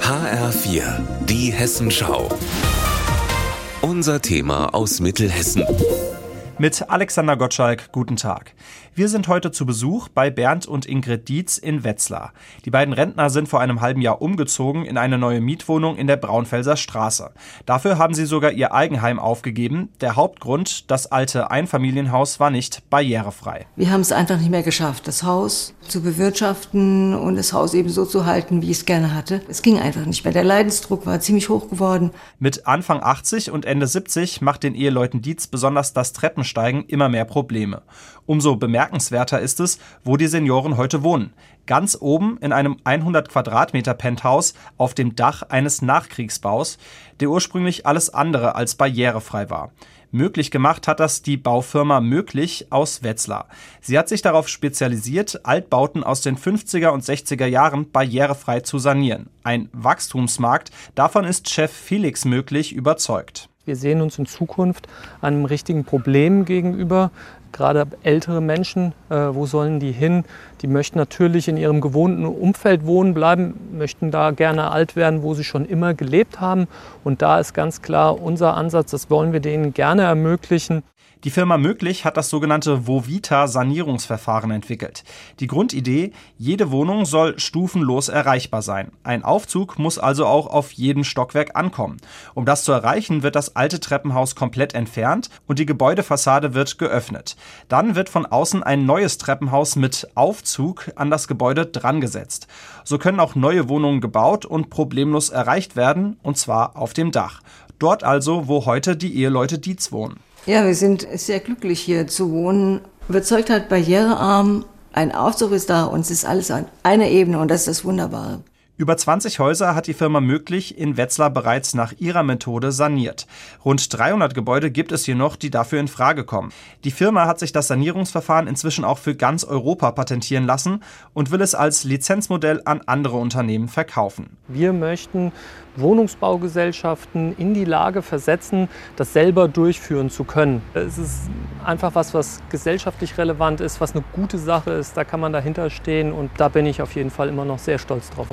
HR4, die Hessenschau. Unser Thema aus Mittelhessen. Mit Alexander Gottschalk, guten Tag. Wir sind heute zu Besuch bei Bernd und Ingrid Dietz in Wetzlar. Die beiden Rentner sind vor einem halben Jahr umgezogen in eine neue Mietwohnung in der Braunfelser Straße. Dafür haben sie sogar ihr Eigenheim aufgegeben. Der Hauptgrund, das alte Einfamilienhaus war nicht barrierefrei. Wir haben es einfach nicht mehr geschafft, das Haus zu bewirtschaften und das Haus eben so zu halten, wie ich es gerne hatte. Es ging einfach nicht mehr. Der Leidensdruck war ziemlich hoch geworden. Mit Anfang 80 und Ende 70 macht den Eheleuten Dietz besonders das Treppensteigen immer mehr Probleme. Umso bemerkenswerter ist es, wo die Senioren heute wohnen. Ganz oben in einem 100 Quadratmeter Penthouse auf dem Dach eines Nachkriegsbaus, der ursprünglich alles andere als barrierefrei war. Möglich gemacht hat das die Baufirma Möglich aus Wetzlar. Sie hat sich darauf spezialisiert, Altbauten aus den 50er und 60er Jahren barrierefrei zu sanieren. Ein Wachstumsmarkt, davon ist Chef Felix Möglich überzeugt. Wir sehen uns in Zukunft einem richtigen Problem gegenüber. Gerade ältere Menschen, äh, wo sollen die hin? Die möchten natürlich in ihrem gewohnten Umfeld wohnen bleiben, möchten da gerne alt werden, wo sie schon immer gelebt haben. Und da ist ganz klar unser Ansatz, das wollen wir denen gerne ermöglichen. Die Firma Möglich hat das sogenannte Vovita Sanierungsverfahren entwickelt. Die Grundidee, jede Wohnung soll stufenlos erreichbar sein. Ein Aufzug muss also auch auf jedem Stockwerk ankommen. Um das zu erreichen, wird das alte Treppenhaus komplett entfernt und die Gebäudefassade wird geöffnet. Dann wird von außen ein neues Treppenhaus mit Aufzug an das Gebäude drangesetzt. So können auch neue Wohnungen gebaut und problemlos erreicht werden, und zwar auf dem Dach. Dort also, wo heute die Eheleute Dietz wohnen. Ja, wir sind sehr glücklich hier zu wohnen. Überzeugt halt barrierearm. Ein Aufzug ist da und es ist alles an einer Ebene und das ist das Wunderbare. Über 20 Häuser hat die Firma Möglich in Wetzlar bereits nach ihrer Methode saniert. Rund 300 Gebäude gibt es hier noch, die dafür in Frage kommen. Die Firma hat sich das Sanierungsverfahren inzwischen auch für ganz Europa patentieren lassen und will es als Lizenzmodell an andere Unternehmen verkaufen. Wir möchten Wohnungsbaugesellschaften in die Lage versetzen, das selber durchführen zu können. Es ist einfach was, was gesellschaftlich relevant ist, was eine gute Sache ist. Da kann man dahinter stehen und da bin ich auf jeden Fall immer noch sehr stolz drauf.